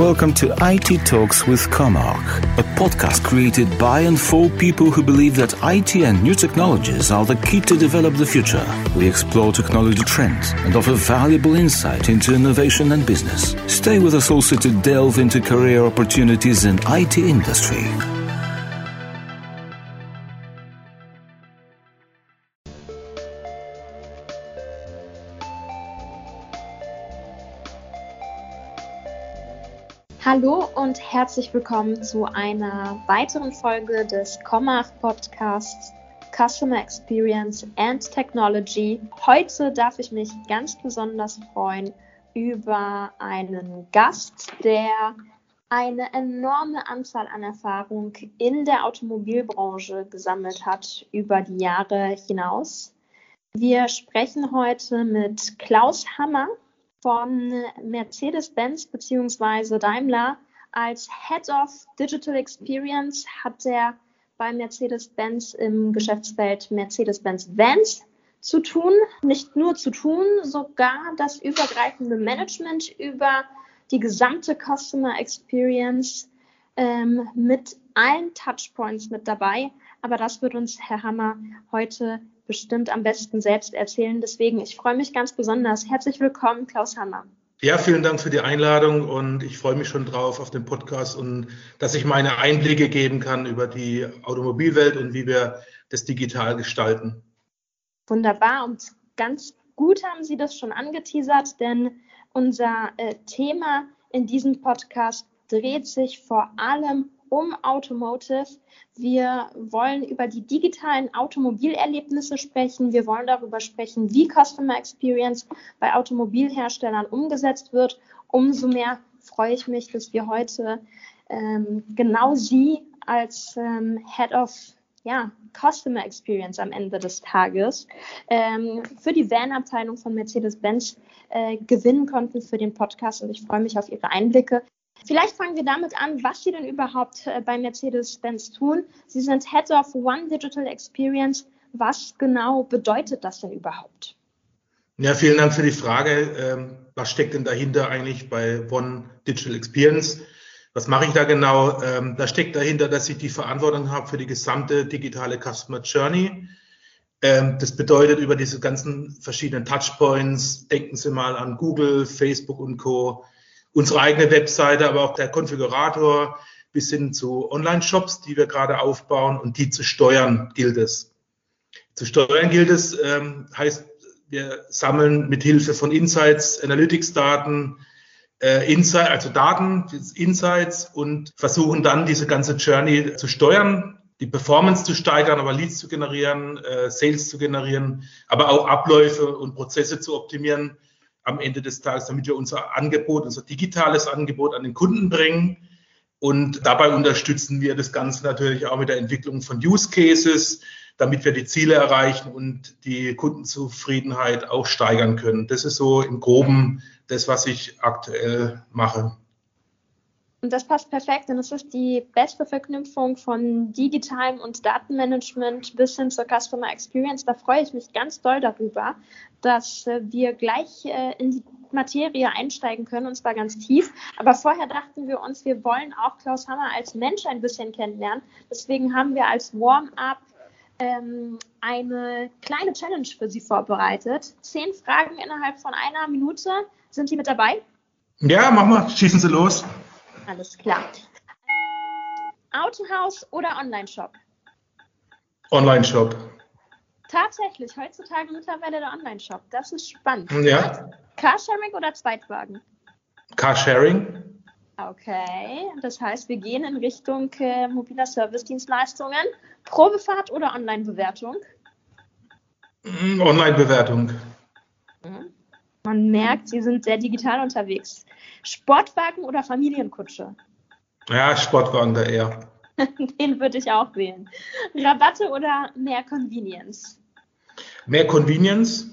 Welcome to IT Talks with Comarch, a podcast created by and for people who believe that IT and new technologies are the key to develop the future. We explore technology trends and offer valuable insight into innovation and business. Stay with us also to delve into career opportunities in IT industry. Hallo und herzlich willkommen zu einer weiteren Folge des Commach Podcasts Customer Experience and Technology. Heute darf ich mich ganz besonders freuen über einen Gast, der eine enorme Anzahl an Erfahrung in der Automobilbranche gesammelt hat über die Jahre hinaus. Wir sprechen heute mit Klaus Hammer von Mercedes-Benz bzw. Daimler. Als Head of Digital Experience hat er bei Mercedes-Benz im Geschäftsfeld Mercedes-Benz Vans zu tun, nicht nur zu tun, sogar das übergreifende Management über die gesamte Customer Experience ähm, mit allen Touchpoints mit dabei. Aber das wird uns Herr Hammer heute bestimmt am besten selbst erzählen. Deswegen, ich freue mich ganz besonders. Herzlich willkommen, Klaus Hammer. Ja, vielen Dank für die Einladung und ich freue mich schon drauf auf den Podcast und dass ich meine Einblicke geben kann über die Automobilwelt und wie wir das digital gestalten. Wunderbar und ganz gut haben Sie das schon angeteasert, denn unser äh, Thema in diesem Podcast dreht sich vor allem um Automotive. Wir wollen über die digitalen Automobilerlebnisse sprechen. Wir wollen darüber sprechen, wie Customer Experience bei Automobilherstellern umgesetzt wird. Umso mehr freue ich mich, dass wir heute ähm, genau Sie als ähm, Head of ja, Customer Experience am Ende des Tages ähm, für die Van-Abteilung von Mercedes-Benz äh, gewinnen konnten für den Podcast und ich freue mich auf Ihre Einblicke. Vielleicht fangen wir damit an, was Sie denn überhaupt äh, bei Mercedes-Benz tun. Sie sind Head of One Digital Experience. Was genau bedeutet das denn überhaupt? Ja, vielen Dank für die Frage. Ähm, was steckt denn dahinter eigentlich bei One Digital Experience? Was mache ich da genau? Ähm, da steckt dahinter, dass ich die Verantwortung habe für die gesamte digitale Customer Journey. Ähm, das bedeutet über diese ganzen verschiedenen Touchpoints, denken Sie mal an Google, Facebook und Co unsere eigene Webseite, aber auch der Konfigurator bis hin zu Online-Shops, die wir gerade aufbauen und die zu steuern gilt es. Zu steuern gilt es, ähm, heißt, wir sammeln mit Hilfe von Insights, Analytics-Daten, äh, Insight, also Daten, Insights und versuchen dann diese ganze Journey zu steuern, die Performance zu steigern, aber Leads zu generieren, äh, Sales zu generieren, aber auch Abläufe und Prozesse zu optimieren, am Ende des Tages, damit wir unser Angebot, unser digitales Angebot an den Kunden bringen. Und dabei unterstützen wir das Ganze natürlich auch mit der Entwicklung von Use Cases, damit wir die Ziele erreichen und die Kundenzufriedenheit auch steigern können. Das ist so im Groben das, was ich aktuell mache. Und das passt perfekt, denn es ist die beste Verknüpfung von digitalem und Datenmanagement bis hin zur Customer Experience. Da freue ich mich ganz doll darüber, dass äh, wir gleich äh, in die Materie einsteigen können, und zwar ganz tief. Aber vorher dachten wir uns, wir wollen auch Klaus Hammer als Mensch ein bisschen kennenlernen. Deswegen haben wir als Warm-up ähm, eine kleine Challenge für Sie vorbereitet. Zehn Fragen innerhalb von einer Minute. Sind Sie mit dabei? Ja, machen wir. Schießen Sie los. Alles klar. Autohaus oder Online-Shop? Online-Shop. Tatsächlich, heutzutage mittlerweile der Online-Shop. Das ist spannend. Ja. Carsharing oder Zweitwagen? Carsharing. Okay, das heißt, wir gehen in Richtung äh, mobiler Service-Dienstleistungen. Probefahrt oder Online-Bewertung? Mm, Online-Bewertung. Mhm. Man merkt, Sie sind sehr digital unterwegs. Sportwagen oder Familienkutsche? Ja, Sportwagen da eher. Den würde ich auch wählen. Rabatte oder mehr Convenience? Mehr Convenience.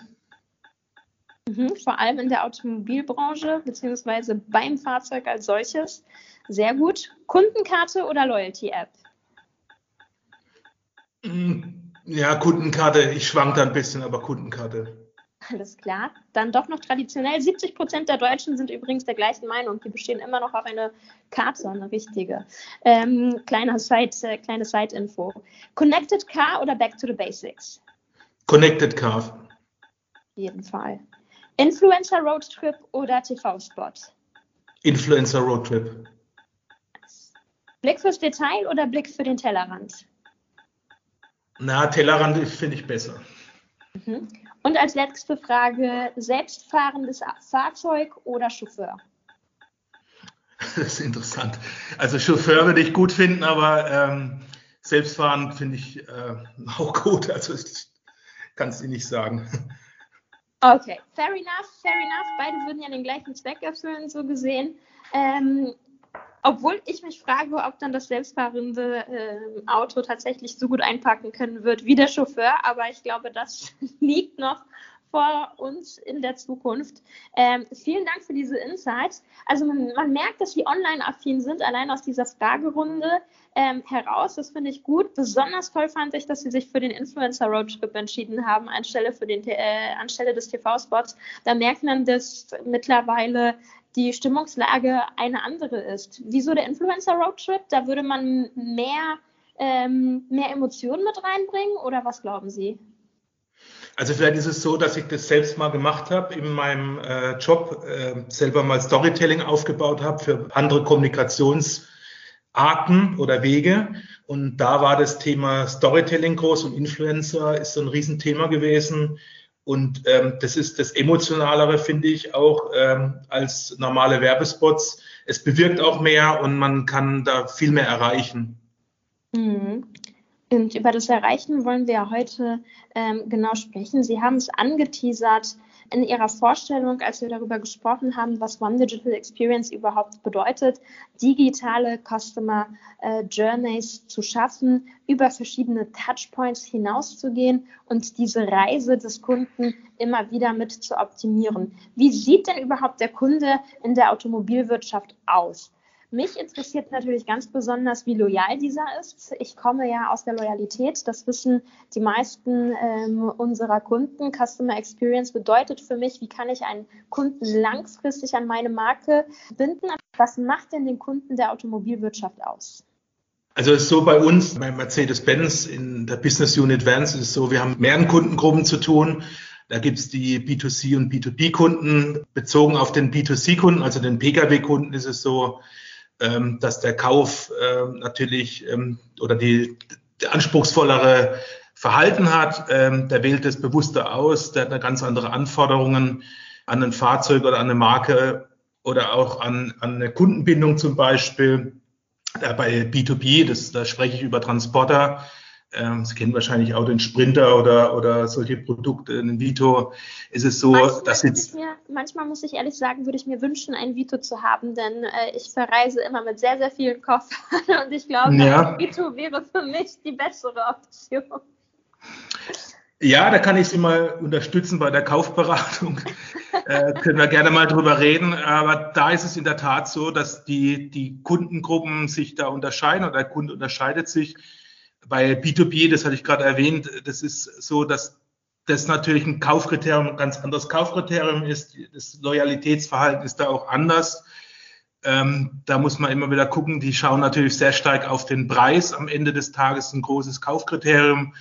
Mhm, vor allem in der Automobilbranche beziehungsweise beim Fahrzeug als solches. Sehr gut. Kundenkarte oder Loyalty-App? Mm, ja, Kundenkarte. Ich schwank da ein bisschen, aber Kundenkarte. Alles klar. Dann doch noch traditionell. 70 Prozent der Deutschen sind übrigens der gleichen Meinung. Die bestehen immer noch auf eine Karte, eine richtige. Ähm, kleiner Side, äh, kleine Side-Info. Connected Car oder Back to the Basics? Connected Car. Auf jeden Fall. Influencer Roadtrip oder TV-Spot? Influencer Roadtrip. Blick fürs Detail oder Blick für den Tellerrand? Na, Tellerrand finde ich besser. Mhm. Und als letzte Frage, selbstfahrendes Fahrzeug oder Chauffeur? Das ist interessant. Also Chauffeur würde ich gut finden, aber ähm, selbstfahren finde ich äh, auch gut. Also kann es nicht sagen. Okay, fair enough, fair enough. Beide würden ja den gleichen Zweck erfüllen, so gesehen. Ähm, obwohl ich mich frage, ob dann das selbstfahrende äh, Auto tatsächlich so gut einpacken können wird wie der Chauffeur. Aber ich glaube, das liegt noch vor uns in der Zukunft. Ähm, vielen Dank für diese Insights. Also man, man merkt, dass Sie online-affin sind, allein aus dieser Fragerunde ähm, heraus. Das finde ich gut. Besonders toll fand ich, dass Sie sich für den Influencer Roadtrip entschieden haben, anstelle, für den, äh, anstelle des TV-Spots. Da merkt man, dass mittlerweile die Stimmungslage eine andere ist. Wieso der Influencer Roadtrip? Da würde man mehr, ähm, mehr Emotionen mit reinbringen oder was glauben Sie? Also vielleicht ist es so, dass ich das selbst mal gemacht habe in meinem äh, Job, äh, selber mal Storytelling aufgebaut habe für andere Kommunikationsarten oder Wege. Und da war das Thema Storytelling groß und Influencer ist so ein Riesenthema gewesen. Und ähm, das ist das Emotionalere, finde ich, auch ähm, als normale Werbespots. Es bewirkt auch mehr und man kann da viel mehr erreichen. Mhm. Und über das Erreichen wollen wir heute ähm, genau sprechen. Sie haben es angeteasert in Ihrer Vorstellung, als wir darüber gesprochen haben, was One Digital Experience überhaupt bedeutet, digitale Customer äh, Journeys zu schaffen, über verschiedene Touchpoints hinauszugehen und diese Reise des Kunden immer wieder mit zu optimieren. Wie sieht denn überhaupt der Kunde in der Automobilwirtschaft aus? Mich interessiert natürlich ganz besonders, wie loyal dieser ist. Ich komme ja aus der Loyalität. Das wissen die meisten ähm, unserer Kunden. Customer Experience bedeutet für mich, wie kann ich einen Kunden langfristig an meine Marke binden? Was macht denn den Kunden der Automobilwirtschaft aus? Also es ist so bei uns, bei Mercedes-Benz in der Business Unit Vans ist es so, wir haben mehreren Kundengruppen zu tun. Da gibt es die B2C und B2B-Kunden. Bezogen auf den B2C-Kunden, also den Pkw-Kunden, ist es so, ähm, dass der Kauf äh, natürlich ähm, oder die, die anspruchsvollere Verhalten hat. Ähm, der wählt es bewusster aus, der hat eine ganz andere Anforderungen an ein Fahrzeug oder an eine Marke oder auch an, an eine Kundenbindung zum Beispiel. Da bei B2B, das, da spreche ich über Transporter, ähm, Sie kennen wahrscheinlich auch den Sprinter oder, oder solche Produkte, den Vito. Ist es so, manchmal dass jetzt. Mir, manchmal muss ich ehrlich sagen, würde ich mir wünschen, ein Vito zu haben, denn äh, ich verreise immer mit sehr, sehr vielen Koffern und ich glaube, ja. ein Vito wäre für mich die bessere Option. Ja, da kann ich Sie mal unterstützen bei der Kaufberatung. äh, können wir gerne mal drüber reden. Aber da ist es in der Tat so, dass die, die Kundengruppen sich da unterscheiden oder der Kunde unterscheidet sich bei B2B, das hatte ich gerade erwähnt, das ist so, dass das natürlich ein Kaufkriterium, ein ganz anderes Kaufkriterium ist. Das Loyalitätsverhalten ist da auch anders. Ähm, da muss man immer wieder gucken. Die schauen natürlich sehr stark auf den Preis. Am Ende des Tages ein großes Kaufkriterium.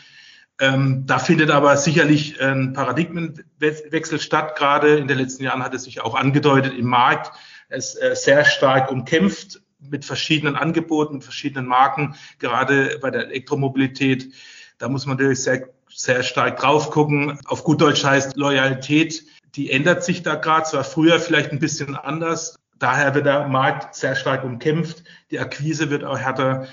Ähm, da findet aber sicherlich ein Paradigmenwechsel statt. Gerade in den letzten Jahren hat es sich auch angedeutet im Markt. Es ist äh, sehr stark umkämpft mit verschiedenen Angeboten, verschiedenen Marken, gerade bei der Elektromobilität. Da muss man natürlich sehr, sehr stark drauf gucken. Auf gut Deutsch heißt Loyalität, die ändert sich da gerade, zwar früher vielleicht ein bisschen anders. Daher wird der Markt sehr stark umkämpft. Die Akquise wird auch härter.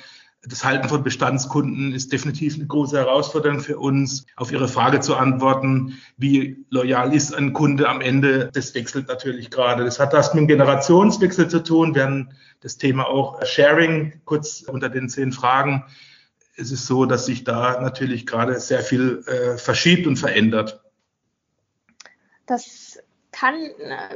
Das Halten von Bestandskunden ist definitiv eine große Herausforderung für uns. Auf Ihre Frage zu antworten, wie loyal ist ein Kunde am Ende, das wechselt natürlich gerade. Das hat das mit dem Generationswechsel zu tun. Wir haben das Thema auch Sharing kurz unter den zehn Fragen. Es ist so, dass sich da natürlich gerade sehr viel äh, verschiebt und verändert. Das kann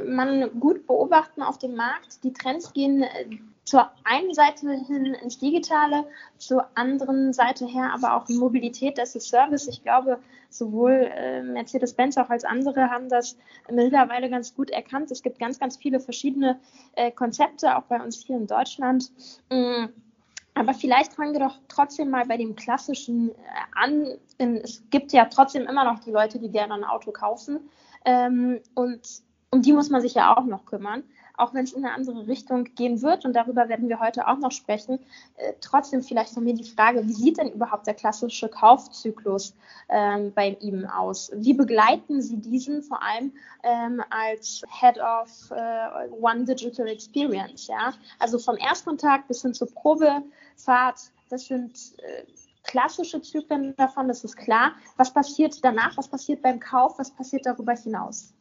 man gut beobachten auf dem Markt. Die Trends gehen äh, zur einen Seite hin ins Digitale, zur anderen Seite her aber auch Mobilität as a Service. Ich glaube, sowohl äh, Mercedes-Benz auch als andere haben das mittlerweile ganz gut erkannt. Es gibt ganz, ganz viele verschiedene äh, Konzepte, auch bei uns hier in Deutschland. Mhm aber vielleicht fangen wir doch trotzdem mal bei dem Klassischen äh, an. Es gibt ja trotzdem immer noch die Leute, die gerne ein Auto kaufen. Ähm, und um die muss man sich ja auch noch kümmern auch wenn es in eine andere Richtung gehen wird, und darüber werden wir heute auch noch sprechen, äh, trotzdem vielleicht von mir die Frage, wie sieht denn überhaupt der klassische Kaufzyklus ähm, bei ihm aus? Wie begleiten Sie diesen vor allem ähm, als Head of äh, One Digital Experience? Ja? Also vom Erstkontakt bis hin zur Probefahrt, das sind äh, klassische Zyklen davon, das ist klar. Was passiert danach? Was passiert beim Kauf? Was passiert darüber hinaus?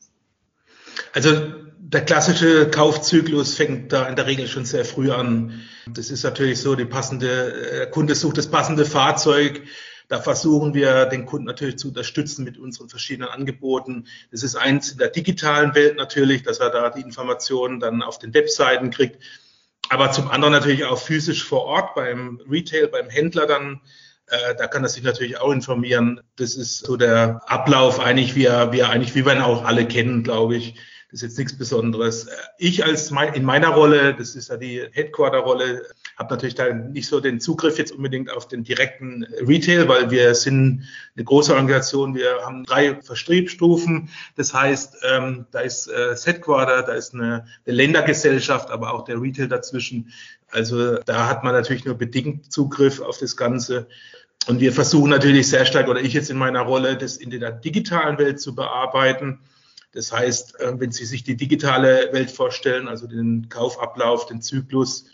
Also der klassische Kaufzyklus fängt da in der Regel schon sehr früh an. Das ist natürlich so, die passende, der äh, Kunde sucht das passende Fahrzeug. Da versuchen wir, den Kunden natürlich zu unterstützen mit unseren verschiedenen Angeboten. Das ist eins in der digitalen Welt natürlich, dass er da die Informationen dann auf den Webseiten kriegt. Aber zum anderen natürlich auch physisch vor Ort beim Retail, beim Händler dann äh, da kann er sich natürlich auch informieren. Das ist so der Ablauf eigentlich, wie er, wie er eigentlich, wie wir ihn auch alle kennen, glaube ich. Das ist jetzt nichts Besonderes. Äh, ich als mein, in meiner Rolle, das ist ja die Headquarter-Rolle, habe natürlich da nicht so den Zugriff jetzt unbedingt auf den direkten Retail, weil wir sind eine große Organisation. Wir haben drei Vertriebsstufen. Das heißt, ähm, da ist äh, das Headquarter, da ist eine, eine Ländergesellschaft, aber auch der Retail dazwischen. Also da hat man natürlich nur bedingt Zugriff auf das Ganze. Und wir versuchen natürlich sehr stark, oder ich jetzt in meiner Rolle, das in der digitalen Welt zu bearbeiten. Das heißt, äh, wenn Sie sich die digitale Welt vorstellen, also den Kaufablauf, den Zyklus,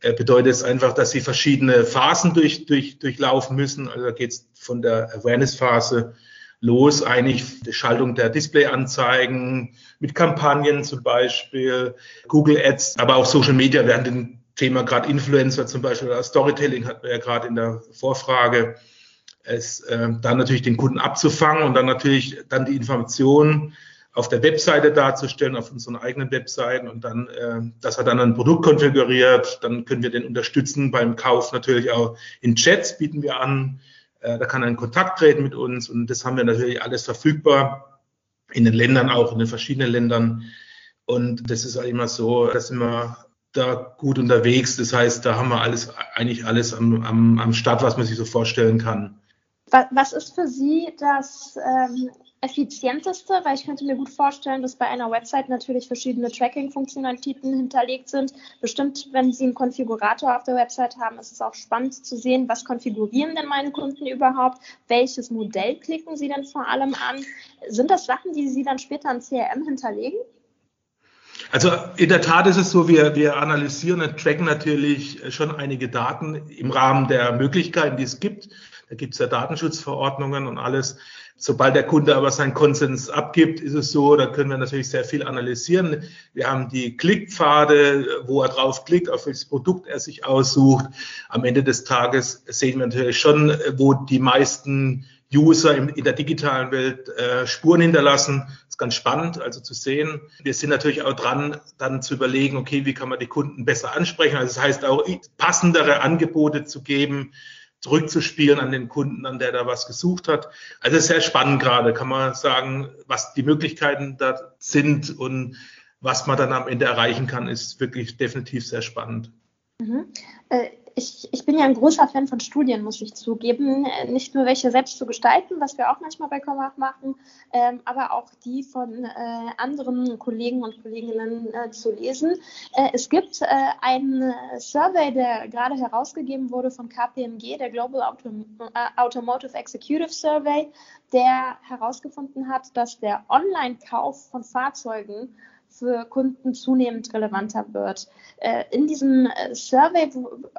äh, bedeutet es einfach, dass Sie verschiedene Phasen durch, durch, durchlaufen müssen. Also da geht es von der Awareness-Phase los, eigentlich die Schaltung der Displayanzeigen mit Kampagnen zum Beispiel, Google Ads, aber auch Social Media werden den Thema gerade Influencer zum Beispiel oder Storytelling hatten wir ja gerade in der Vorfrage. Es äh, dann natürlich den Kunden abzufangen und dann natürlich dann die Informationen auf der Webseite darzustellen, auf unseren eigenen Webseiten und dann, äh, dass er dann ein Produkt konfiguriert. Dann können wir den unterstützen beim Kauf natürlich auch in Chats bieten wir an. Äh, da kann er in Kontakt treten mit uns und das haben wir natürlich alles verfügbar in den Ländern auch, in den verschiedenen Ländern. Und das ist auch immer so, dass wir da gut unterwegs. Das heißt, da haben wir alles, eigentlich alles am, am, am Start, was man sich so vorstellen kann. Was ist für Sie das ähm, effizienteste? Weil ich könnte mir gut vorstellen, dass bei einer Website natürlich verschiedene Tracking-Funktionalitäten hinterlegt sind. Bestimmt, wenn Sie einen Konfigurator auf der Website haben, ist es auch spannend zu sehen, was konfigurieren denn meine Kunden überhaupt? Welches Modell klicken Sie denn vor allem an? Sind das Sachen, die Sie dann später im CRM hinterlegen? Also in der Tat ist es so, wir, wir analysieren und tracken natürlich schon einige Daten im Rahmen der Möglichkeiten, die es gibt. Da gibt es ja Datenschutzverordnungen und alles. Sobald der Kunde aber seinen Konsens abgibt, ist es so, da können wir natürlich sehr viel analysieren. Wir haben die Klickpfade, wo er drauf klickt, auf welches Produkt er sich aussucht. Am Ende des Tages sehen wir natürlich schon, wo die meisten User in, der digitalen Welt äh, Spuren hinterlassen. Das ist ganz spannend, also zu sehen. Wir sind natürlich auch dran, dann zu überlegen, okay, wie kann man die Kunden besser ansprechen? Also das heißt auch passendere Angebote zu geben, zurückzuspielen an den Kunden, an der da was gesucht hat. Also sehr spannend gerade, kann man sagen, was die Möglichkeiten da sind und was man dann am Ende erreichen kann, ist wirklich definitiv sehr spannend. Mhm. Äh, ich, ich bin ja ein großer Fan von Studien, muss ich zugeben. Äh, nicht nur welche selbst zu gestalten, was wir auch manchmal bei Comach machen, ähm, aber auch die von äh, anderen Kollegen und Kolleginnen äh, zu lesen. Äh, es gibt äh, einen Survey, der gerade herausgegeben wurde von KPMG, der Global Autom äh, Automotive Executive Survey, der herausgefunden hat, dass der Online-Kauf von Fahrzeugen für Kunden zunehmend relevanter wird. Äh, in diesem äh, Survey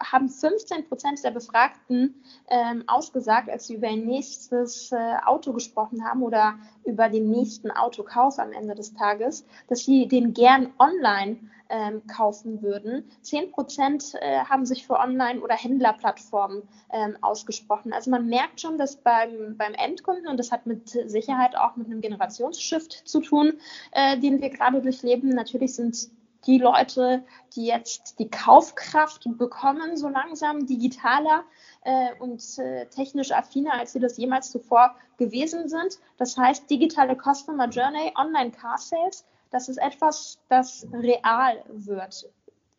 haben 15 Prozent der Befragten ähm, ausgesagt, als sie über ein nächstes äh, Auto gesprochen haben oder über den nächsten Autokauf am Ende des Tages, dass sie den gern online ähm, kaufen würden. Zehn Prozent äh, haben sich für Online- oder Händlerplattformen ähm, ausgesprochen. Also man merkt schon, dass beim, beim Endkunden, und das hat mit Sicherheit auch mit einem Generationsshift zu tun, äh, den wir gerade durchleben, natürlich sind die Leute, die jetzt die Kaufkraft bekommen, so langsam digitaler äh, und äh, technisch affiner, als sie das jemals zuvor gewesen sind. Das heißt, digitale Customer Journey, Online Car Sales, das ist etwas, das real wird.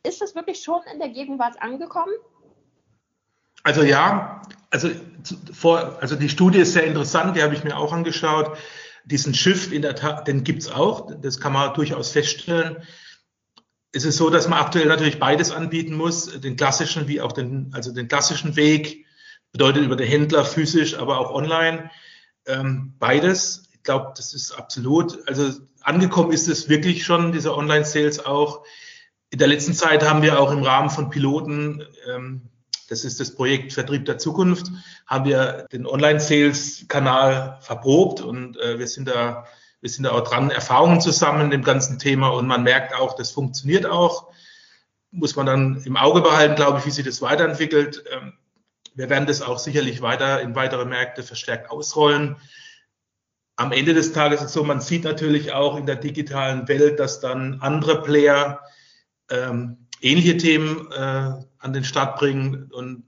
Ist das wirklich schon in der Gegenwart angekommen? Also ja, also, vor, also die Studie ist sehr interessant, die habe ich mir auch angeschaut. Diesen Shift in der Tat, den gibt es auch, das kann man durchaus feststellen. Es ist so, dass man aktuell natürlich beides anbieten muss, den klassischen wie auch den, also den klassischen Weg, bedeutet über den Händler physisch, aber auch online. Ähm, beides. Ich glaube, das ist absolut, also angekommen ist es wirklich schon, diese Online-Sales auch. In der letzten Zeit haben wir auch im Rahmen von Piloten ähm, das ist das Projekt Vertrieb der Zukunft, haben wir den Online-Sales-Kanal verprobt und äh, wir sind da wir sind da auch dran, Erfahrungen zusammen in dem ganzen Thema und man merkt auch, das funktioniert auch. Muss man dann im Auge behalten, glaube ich, wie sich das weiterentwickelt. Ähm, wir werden das auch sicherlich weiter in weitere Märkte verstärkt ausrollen. Am Ende des Tages ist es so, man sieht natürlich auch in der digitalen Welt, dass dann andere Player ähm, ähnliche Themen äh, an den Start bringen und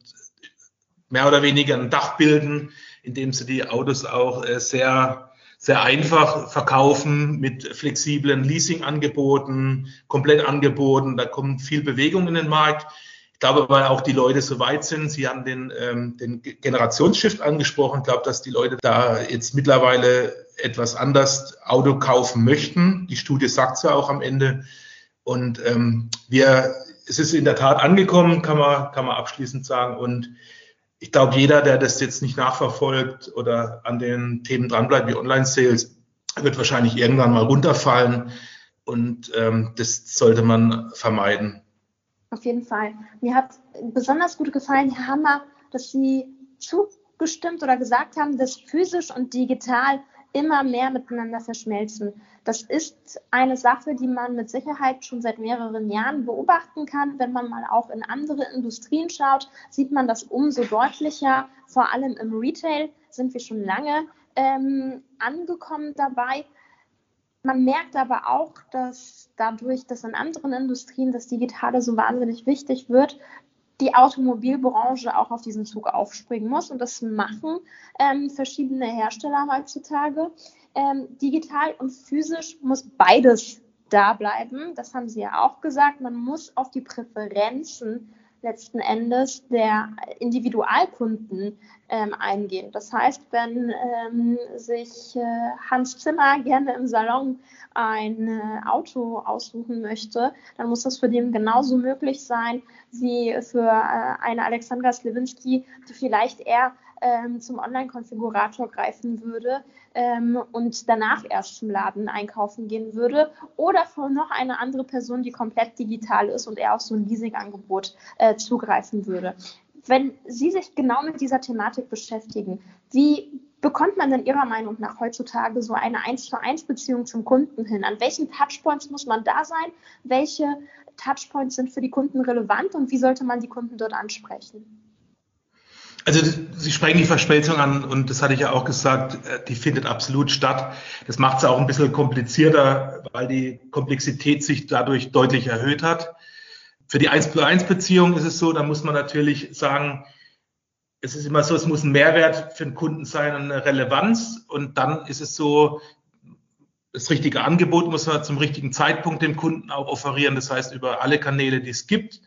mehr oder weniger ein Dach bilden, indem sie die Autos auch äh, sehr, sehr einfach verkaufen mit flexiblen Leasing-Angeboten, Komplettangeboten. Da kommt viel Bewegung in den Markt. Ich glaube, weil auch die Leute so weit sind. Sie haben den, ähm, den Generationsshift angesprochen. Ich glaube, dass die Leute da jetzt mittlerweile etwas anders Auto kaufen möchten. Die Studie sagt es ja auch am Ende. Und ähm, wir es ist in der Tat angekommen, kann man, kann man abschließend sagen. Und ich glaube, jeder, der das jetzt nicht nachverfolgt oder an den Themen dranbleibt wie Online-Sales, wird wahrscheinlich irgendwann mal runterfallen. Und ähm, das sollte man vermeiden. Auf jeden Fall. Mir hat besonders gut gefallen, Herr Hammer, dass Sie zugestimmt oder gesagt haben, dass physisch und digital immer mehr miteinander verschmelzen. Das ist eine Sache, die man mit Sicherheit schon seit mehreren Jahren beobachten kann. Wenn man mal auch in andere Industrien schaut, sieht man das umso deutlicher. Vor allem im Retail sind wir schon lange ähm, angekommen dabei. Man merkt aber auch, dass dadurch, dass in anderen Industrien das Digitale so wahnsinnig wichtig wird, die Automobilbranche auch auf diesen Zug aufspringen muss. Und das machen ähm, verschiedene Hersteller heutzutage. Ähm, digital und physisch muss beides da bleiben. Das haben Sie ja auch gesagt. Man muss auf die Präferenzen letzten Endes der Individualkunden ähm, eingehen. Das heißt, wenn ähm, sich äh, Hans Zimmer gerne im Salon ein äh, Auto aussuchen möchte, dann muss das für den genauso möglich sein wie für äh, eine Alexandra Slewinski, die vielleicht eher ähm, zum Online-Konfigurator greifen würde ähm, und danach erst zum Laden einkaufen gehen würde oder von noch eine andere Person, die komplett digital ist und eher auf so ein Leasingangebot äh, zugreifen würde. Wenn Sie sich genau mit dieser Thematik beschäftigen, wie bekommt man denn Ihrer Meinung nach heutzutage so eine 1 zu 1 Beziehung zum Kunden hin? An welchen Touchpoints muss man da sein? Welche Touchpoints sind für die Kunden relevant und wie sollte man die Kunden dort ansprechen? Also Sie sprechen die Verschmelzung an und das hatte ich ja auch gesagt, die findet absolut statt. Das macht es auch ein bisschen komplizierter, weil die Komplexität sich dadurch deutlich erhöht hat. Für die 1 zu 1 Beziehung ist es so, da muss man natürlich sagen, es ist immer so, es muss ein Mehrwert für den Kunden sein und eine Relevanz. Und dann ist es so, das richtige Angebot muss man zum richtigen Zeitpunkt dem Kunden auch offerieren. Das heißt, über alle Kanäle, die es gibt.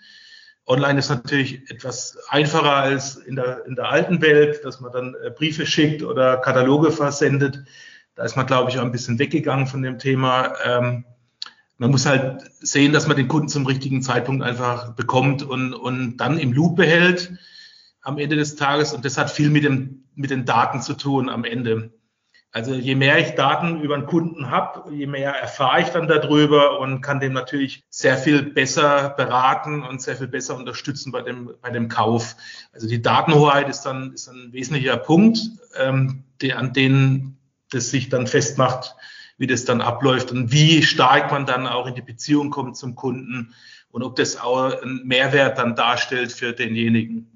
Online ist natürlich etwas einfacher als in der, in der alten Welt, dass man dann äh, Briefe schickt oder Kataloge versendet. Da ist man, glaube ich, auch ein bisschen weggegangen von dem Thema. Man muss halt sehen, dass man den Kunden zum richtigen Zeitpunkt einfach bekommt und, und dann im Loop behält am Ende des Tages. Und das hat viel mit, dem, mit den Daten zu tun am Ende. Also je mehr ich Daten über einen Kunden habe, je mehr erfahre ich dann darüber und kann dem natürlich sehr viel besser beraten und sehr viel besser unterstützen bei dem, bei dem Kauf. Also die Datenhoheit ist dann ist ein wesentlicher Punkt, ähm, der, an den das sich dann festmacht, wie das dann abläuft und wie stark man dann auch in die Beziehung kommt zum Kunden und ob das auch einen Mehrwert dann darstellt für denjenigen.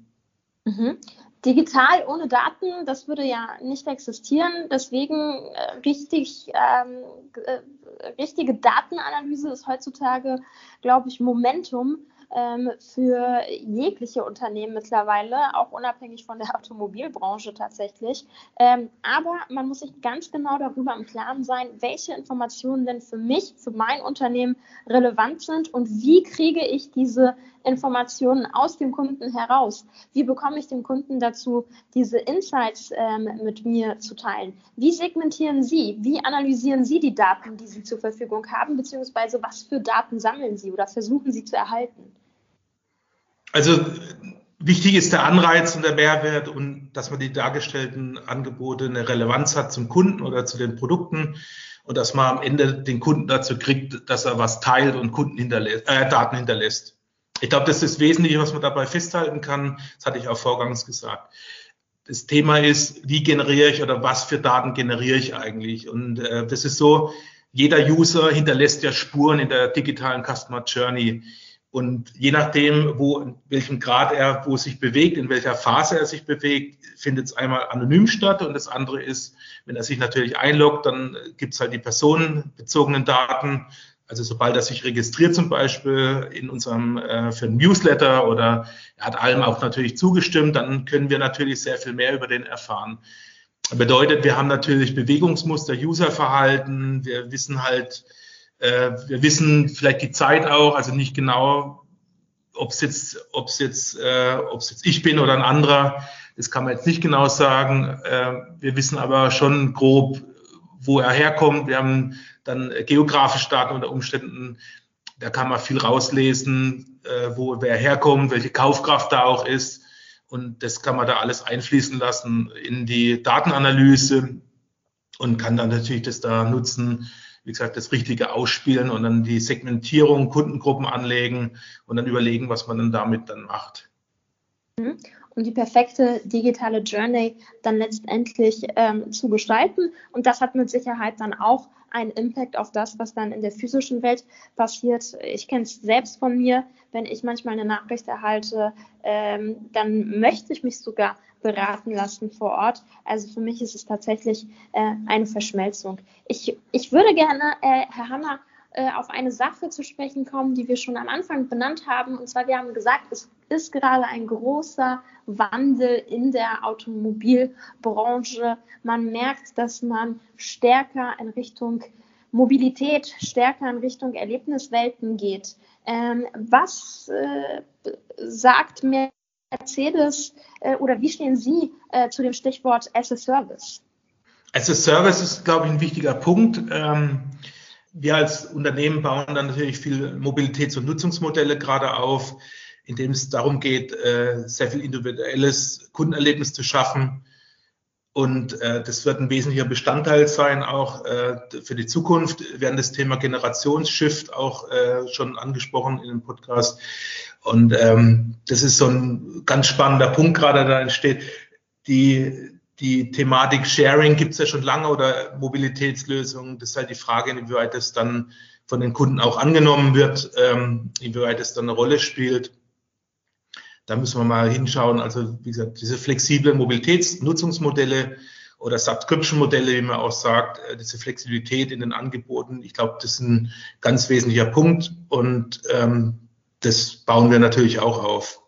Mhm. Digital ohne Daten, das würde ja nicht existieren. Deswegen äh, richtig, ähm, äh, richtige Datenanalyse ist heutzutage, glaube ich, Momentum ähm, für jegliche Unternehmen mittlerweile, auch unabhängig von der Automobilbranche tatsächlich. Ähm, aber man muss sich ganz genau darüber im Klaren sein, welche Informationen denn für mich, für mein Unternehmen relevant sind und wie kriege ich diese Informationen aus dem Kunden heraus? Wie bekomme ich den Kunden dazu, diese Insights ähm, mit mir zu teilen? Wie segmentieren Sie? Wie analysieren Sie die Daten, die Sie zur Verfügung haben? Beziehungsweise was für Daten sammeln Sie oder versuchen Sie zu erhalten? Also wichtig ist der Anreiz und der Mehrwert und dass man die dargestellten Angebote eine Relevanz hat zum Kunden oder zu den Produkten und dass man am Ende den Kunden dazu kriegt, dass er was teilt und Kunden hinterlässt, äh, Daten hinterlässt. Ich glaube, das ist das Wesentliche, was man dabei festhalten kann. Das hatte ich auch vorgangs gesagt. Das Thema ist, wie generiere ich oder was für Daten generiere ich eigentlich? Und äh, das ist so, jeder User hinterlässt ja Spuren in der digitalen Customer Journey. Und je nachdem, wo, in welchem Grad er, wo sich bewegt, in welcher Phase er sich bewegt, findet es einmal anonym statt. Und das andere ist, wenn er sich natürlich einloggt, dann gibt es halt die personenbezogenen Daten. Also sobald er sich registriert zum Beispiel in unserem äh, für ein Newsletter oder er hat allem auch natürlich zugestimmt, dann können wir natürlich sehr viel mehr über den erfahren. Bedeutet, wir haben natürlich Bewegungsmuster, Userverhalten, wir wissen halt, äh, wir wissen vielleicht die Zeit auch, also nicht genau, ob es jetzt, ob es jetzt, äh, ob es jetzt ich bin oder ein anderer. Das kann man jetzt nicht genau sagen. Äh, wir wissen aber schon grob, wo er herkommt. Wir haben dann geografische Daten unter Umständen. Da kann man viel rauslesen, äh, wo wer herkommt, welche Kaufkraft da auch ist. Und das kann man da alles einfließen lassen in die Datenanalyse und kann dann natürlich das da nutzen, wie gesagt, das Richtige ausspielen und dann die Segmentierung, Kundengruppen anlegen und dann überlegen, was man dann damit dann macht. Mhm. Um die perfekte digitale Journey dann letztendlich ähm, zu gestalten. Und das hat mit Sicherheit dann auch einen Impact auf das, was dann in der physischen Welt passiert. Ich kenne es selbst von mir, wenn ich manchmal eine Nachricht erhalte, ähm, dann möchte ich mich sogar beraten lassen vor Ort. Also für mich ist es tatsächlich äh, eine Verschmelzung. Ich, ich würde gerne, äh, Herr Hammer, äh, auf eine Sache zu sprechen kommen, die wir schon am Anfang benannt haben. Und zwar, wir haben gesagt, es ist gerade ein großer Wandel in der Automobilbranche. Man merkt, dass man stärker in Richtung Mobilität, stärker in Richtung Erlebniswelten geht. Ähm, was äh, sagt Mercedes äh, oder wie stehen Sie äh, zu dem Stichwort as a Service? As a Service ist, glaube ich, ein wichtiger Punkt. Ähm, wir als Unternehmen bauen dann natürlich viel Mobilitäts- und Nutzungsmodelle gerade auf, indem es darum geht, äh, sehr viel individuelles Kundenerlebnis zu schaffen. Und äh, das wird ein wesentlicher Bestandteil sein, auch äh, für die Zukunft. Wir werden das Thema Generationsshift auch äh, schon angesprochen in dem Podcast. Und ähm, das ist so ein ganz spannender Punkt gerade, da entsteht. Die, die Thematik Sharing gibt es ja schon lange oder Mobilitätslösungen. Das ist halt die Frage, inwieweit das dann von den Kunden auch angenommen wird, ähm, inwieweit es dann eine Rolle spielt. Da müssen wir mal hinschauen. Also wie gesagt, diese flexiblen Mobilitätsnutzungsmodelle oder Subscription-Modelle, wie man auch sagt, äh, diese Flexibilität in den Angeboten, ich glaube, das ist ein ganz wesentlicher Punkt. Und ähm, das bauen wir natürlich auch auf.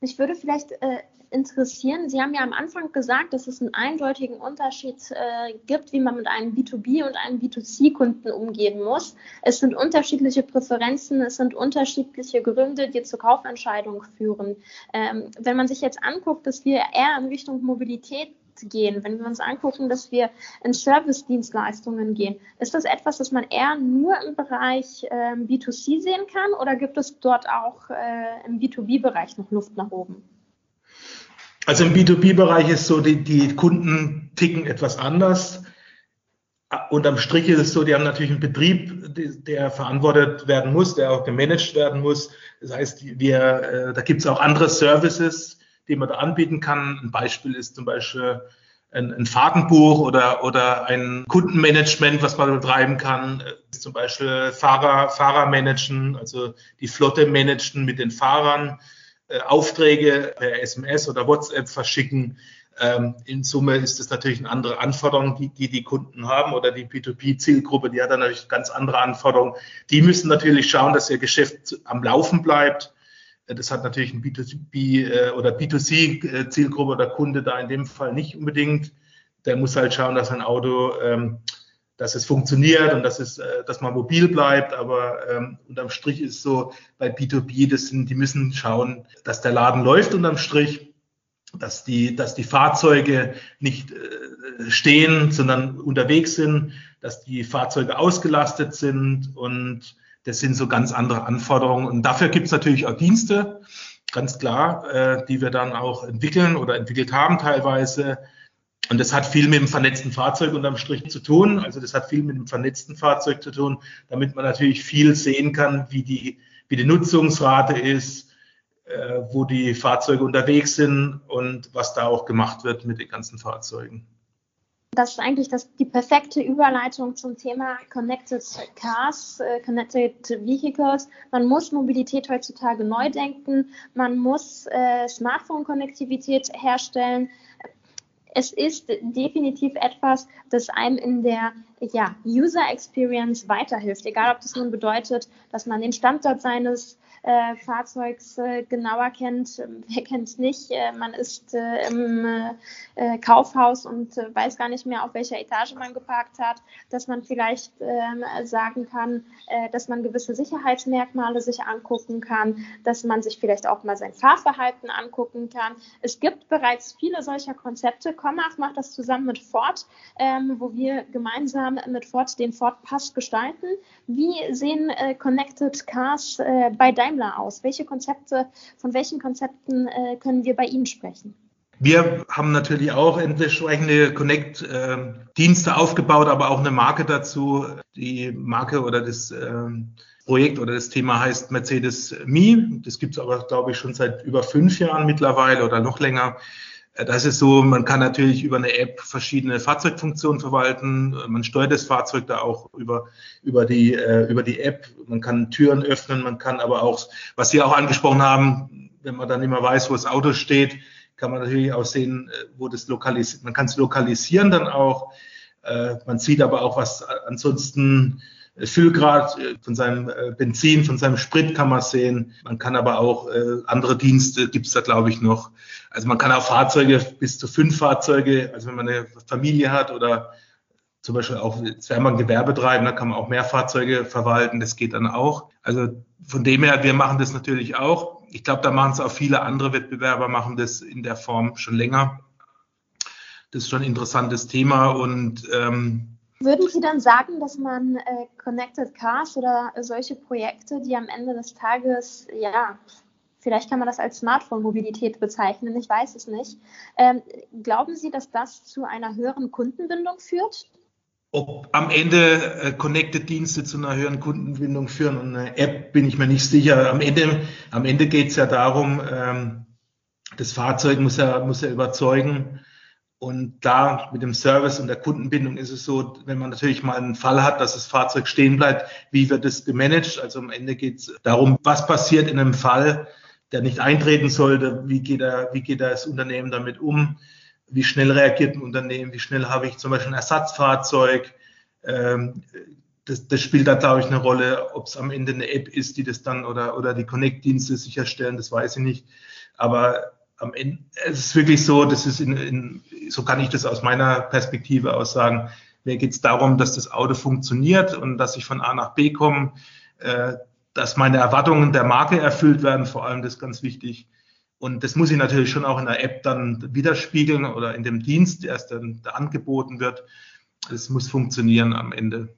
Mich würde vielleicht äh, interessieren, Sie haben ja am Anfang gesagt, dass es einen eindeutigen Unterschied äh, gibt, wie man mit einem B2B und einem B2C-Kunden umgehen muss. Es sind unterschiedliche Präferenzen, es sind unterschiedliche Gründe, die zur Kaufentscheidung führen. Ähm, wenn man sich jetzt anguckt, dass wir eher in Richtung Mobilität gehen, wenn wir uns angucken, dass wir in Service-Dienstleistungen gehen, ist das etwas, das man eher nur im Bereich äh, B2C sehen kann oder gibt es dort auch äh, im B2B-Bereich noch Luft nach oben? Also im B2B-Bereich ist so, die, die Kunden ticken etwas anders. Und am Strich ist es so, die haben natürlich einen Betrieb, der verantwortet werden muss, der auch gemanagt werden muss. Das heißt, wir, äh, da gibt es auch andere Services, die man da anbieten kann. Ein Beispiel ist zum Beispiel ein, ein Fahrtenbuch oder, oder ein Kundenmanagement, was man betreiben kann. Zum Beispiel Fahrer, Fahrer managen, also die Flotte managen mit den Fahrern. Äh, Aufträge per SMS oder WhatsApp verschicken. Ähm, in Summe ist es natürlich eine andere Anforderung, die, die die Kunden haben oder die B2B-Zielgruppe, die hat dann natürlich ganz andere Anforderungen. Die müssen natürlich schauen, dass ihr Geschäft am Laufen bleibt. Das hat natürlich ein B2B äh, oder B2C-Zielgruppe oder Kunde da in dem Fall nicht unbedingt. Der muss halt schauen, dass ein Auto, ähm, dass es funktioniert und dass es, äh, dass man mobil bleibt. Aber ähm, unterm Strich ist so bei B2B, das sind, die müssen schauen, dass der Laden läuft unterm Strich dass die, dass die Fahrzeuge nicht äh, stehen, sondern unterwegs sind, dass die Fahrzeuge ausgelastet sind und das sind so ganz andere Anforderungen. Und dafür gibt es natürlich auch Dienste, ganz klar, äh, die wir dann auch entwickeln oder entwickelt haben teilweise. Und das hat viel mit dem vernetzten Fahrzeug unterm Strich zu tun. Also das hat viel mit dem vernetzten Fahrzeug zu tun, damit man natürlich viel sehen kann, wie die, wie die Nutzungsrate ist, äh, wo die Fahrzeuge unterwegs sind und was da auch gemacht wird mit den ganzen Fahrzeugen. Das ist eigentlich das, die perfekte Überleitung zum Thema Connected Cars, äh, Connected Vehicles. Man muss Mobilität heutzutage neu denken. Man muss äh, Smartphone-Konnektivität herstellen. Es ist definitiv etwas, das einem in der ja, User Experience weiterhilft. Egal, ob das nun bedeutet, dass man den Standort seines äh, Fahrzeugs äh, genauer kennt. Wer kennt nicht? Äh, man ist äh, im äh, Kaufhaus und äh, weiß gar nicht mehr, auf welcher Etage man geparkt hat, dass man vielleicht ähm, sagen kann, dass man gewisse Sicherheitsmerkmale sich angucken kann, dass man sich vielleicht auch mal sein Fahrverhalten angucken kann. Es gibt bereits viele solcher Konzepte. Commach macht das zusammen mit Ford, ähm, wo wir gemeinsam mit Ford den Ford Pass gestalten. Wie sehen Connected Cars bei deinem Daimler aus? Welche Konzepte, von welchen Konzepten äh, können wir bei Ihnen sprechen? Wir haben natürlich auch entsprechende Connect-Dienste aufgebaut, aber auch eine Marke dazu. Die Marke oder das ähm, Projekt oder das Thema heißt Mercedes Me. Das gibt es aber, glaube ich, schon seit über fünf Jahren mittlerweile oder noch länger. Das ist so, man kann natürlich über eine App verschiedene Fahrzeugfunktionen verwalten. Man steuert das Fahrzeug da auch über, über, die, äh, über die App. Man kann Türen öffnen, man kann aber auch, was Sie auch angesprochen haben, wenn man dann immer weiß, wo das Auto steht, kann man natürlich auch sehen, äh, wo das lokalisiert. Man kann es lokalisieren dann auch. Äh, man sieht aber auch, was ansonsten Füllgrad äh, von seinem äh, Benzin, von seinem Sprit kann man sehen. Man kann aber auch äh, andere Dienste gibt's da, glaube ich, noch. Also man kann auch Fahrzeuge bis zu fünf Fahrzeuge, also wenn man eine Familie hat oder zum Beispiel auch, jetzt Gewerbe treiben, da kann man auch mehr Fahrzeuge verwalten, das geht dann auch. Also von dem her, wir machen das natürlich auch. Ich glaube, da machen es auch viele andere Wettbewerber, machen das in der Form schon länger. Das ist schon ein interessantes Thema und ähm, würden Sie dann sagen, dass man äh, Connected Cars oder solche Projekte, die am Ende des Tages, ja, vielleicht kann man das als Smartphone-Mobilität bezeichnen, ich weiß es nicht, ähm, glauben Sie, dass das zu einer höheren Kundenbindung führt? Ob am Ende äh, Connected-Dienste zu einer höheren Kundenbindung führen und eine App, bin ich mir nicht sicher. Am Ende, am Ende geht es ja darum, ähm, das Fahrzeug muss ja, muss ja überzeugen, und da mit dem Service und der Kundenbindung ist es so, wenn man natürlich mal einen Fall hat, dass das Fahrzeug stehen bleibt, wie wird es gemanagt? Also am Ende geht es darum, was passiert in einem Fall, der nicht eintreten sollte, wie geht, er, wie geht das Unternehmen damit um, wie schnell reagiert ein Unternehmen, wie schnell habe ich zum Beispiel ein Ersatzfahrzeug. Ähm, das, das spielt da, glaube ich, eine Rolle, ob es am Ende eine App ist, die das dann oder, oder die Connect-Dienste sicherstellen, das weiß ich nicht. Aber am Ende, es ist wirklich so, das ist in, in, so kann ich das aus meiner Perspektive aus sagen. Mir geht es darum, dass das Auto funktioniert und dass ich von A nach B komme, äh, dass meine Erwartungen der Marke erfüllt werden, vor allem das ist ganz wichtig. Und das muss ich natürlich schon auch in der App dann widerspiegeln oder in dem Dienst, der erst dann da angeboten wird. Es muss funktionieren am Ende.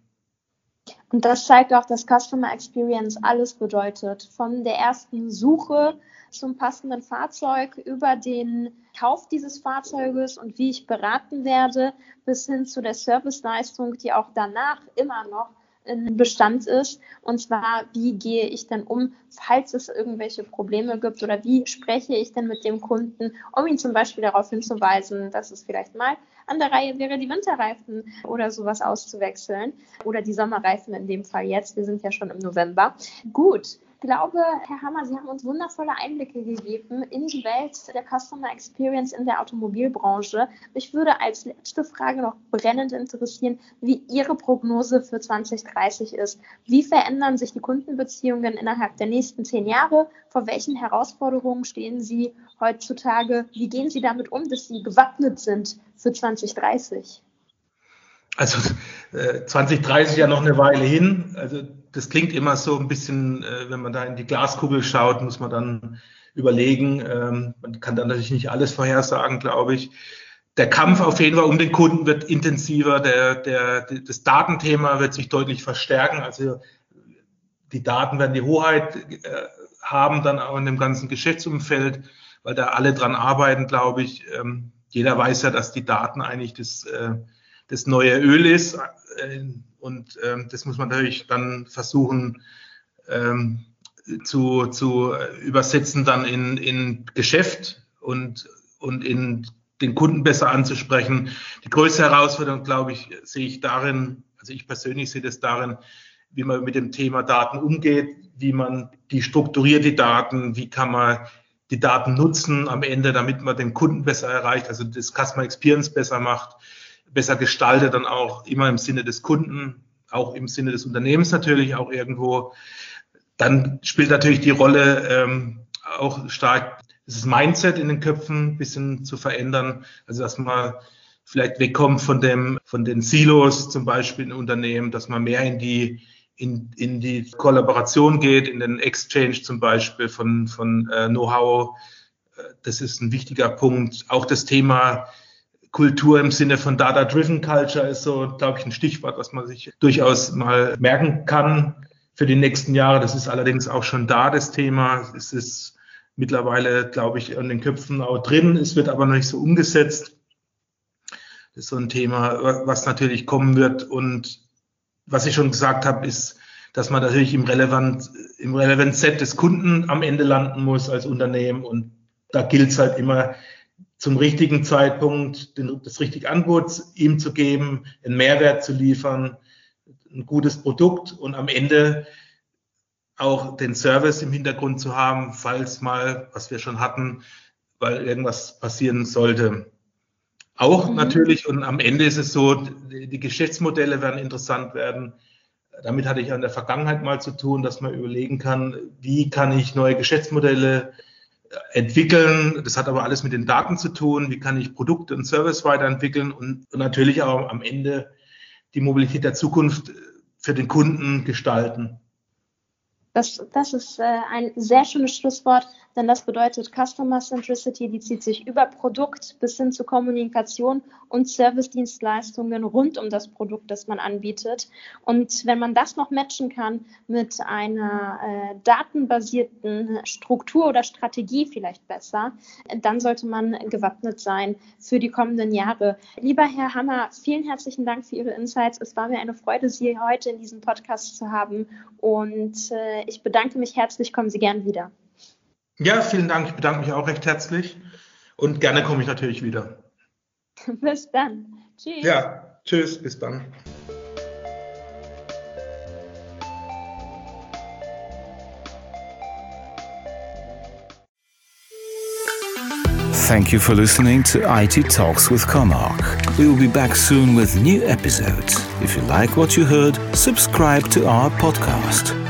Und das zeigt auch, dass Customer Experience alles bedeutet. Von der ersten Suche zum passenden Fahrzeug über den Kauf dieses Fahrzeuges und wie ich beraten werde, bis hin zu der Serviceleistung, die auch danach immer noch in Bestand ist. Und zwar, wie gehe ich denn um, falls es irgendwelche Probleme gibt oder wie spreche ich denn mit dem Kunden, um ihn zum Beispiel darauf hinzuweisen, dass es vielleicht mal an der Reihe wäre, die Winterreifen oder sowas auszuwechseln oder die Sommerreifen in dem Fall jetzt. Wir sind ja schon im November. Gut. Glaube, Herr Hammer, Sie haben uns wundervolle Einblicke gegeben in die Welt der Customer Experience in der Automobilbranche. Mich würde als letzte Frage noch brennend interessieren, wie Ihre Prognose für 2030 ist. Wie verändern sich die Kundenbeziehungen innerhalb der nächsten zehn Jahre? Vor welchen Herausforderungen stehen Sie heutzutage? Wie gehen Sie damit um, dass Sie gewappnet sind für 2030? Also äh, 2030 ja noch eine Weile hin. Also das klingt immer so ein bisschen, äh, wenn man da in die Glaskugel schaut, muss man dann überlegen. Ähm, man kann dann natürlich nicht alles vorhersagen, glaube ich. Der Kampf auf jeden Fall um den Kunden wird intensiver. Der, der, das Datenthema wird sich deutlich verstärken. Also die Daten werden die Hoheit äh, haben dann auch in dem ganzen Geschäftsumfeld, weil da alle dran arbeiten, glaube ich. Ähm, jeder weiß ja, dass die Daten eigentlich das, äh, das neue Öl ist. Und ähm, das muss man natürlich dann versuchen ähm, zu, zu übersetzen dann in, in Geschäft und, und in den Kunden besser anzusprechen. Die größte Herausforderung, glaube ich, sehe ich darin, also ich persönlich sehe das darin, wie man mit dem Thema Daten umgeht, wie man die strukturiert die Daten, wie kann man die Daten nutzen am Ende, damit man den Kunden besser erreicht, also das Customer Experience besser macht besser gestaltet, dann auch immer im Sinne des Kunden, auch im Sinne des Unternehmens natürlich auch irgendwo. Dann spielt natürlich die Rolle ähm, auch stark das Mindset in den Köpfen ein bisschen zu verändern. Also dass man vielleicht wegkommt von dem, von den Silos zum Beispiel in Unternehmen, dass man mehr in die in, in die Kollaboration geht, in den Exchange zum Beispiel von, von äh, Know-how. Äh, das ist ein wichtiger Punkt. Auch das Thema Kultur im Sinne von Data-Driven Culture ist so, glaube ich, ein Stichwort, was man sich durchaus mal merken kann für die nächsten Jahre. Das ist allerdings auch schon da, das Thema. Es ist mittlerweile, glaube ich, in den Köpfen auch drin. Es wird aber noch nicht so umgesetzt. Das ist so ein Thema, was natürlich kommen wird. Und was ich schon gesagt habe, ist, dass man natürlich im relevant, im relevant Set des Kunden am Ende landen muss als Unternehmen. Und da gilt es halt immer, zum richtigen Zeitpunkt den, das richtige Angebot ihm zu geben, einen Mehrwert zu liefern, ein gutes Produkt und am Ende auch den Service im Hintergrund zu haben, falls mal, was wir schon hatten, weil irgendwas passieren sollte. Auch mhm. natürlich, und am Ende ist es so, die Geschäftsmodelle werden interessant werden. Damit hatte ich in der Vergangenheit mal zu tun, dass man überlegen kann, wie kann ich neue Geschäftsmodelle entwickeln. Das hat aber alles mit den Daten zu tun. Wie kann ich Produkte und Service weiterentwickeln und, und natürlich auch am Ende die Mobilität der Zukunft für den Kunden gestalten. Das, das ist äh, ein sehr schönes Schlusswort, denn das bedeutet Customer Centricity, die zieht sich über Produkt bis hin zu Kommunikation und Service-Dienstleistungen rund um das Produkt, das man anbietet. Und wenn man das noch matchen kann mit einer äh, datenbasierten Struktur oder Strategie vielleicht besser, dann sollte man gewappnet sein für die kommenden Jahre. Lieber Herr Hammer, vielen herzlichen Dank für Ihre Insights. Es war mir eine Freude, Sie heute in diesem Podcast zu haben und äh, ich bedanke mich herzlich. Kommen Sie gern wieder. Ja, vielen Dank. Ich bedanke mich auch recht herzlich. Und gerne komme ich natürlich wieder. bis dann. Tschüss. Ja, tschüss. Bis dann. Thank you for listening to IT Talks with Comarch. We will be back soon with new episodes. If you like what you heard, subscribe to our podcast.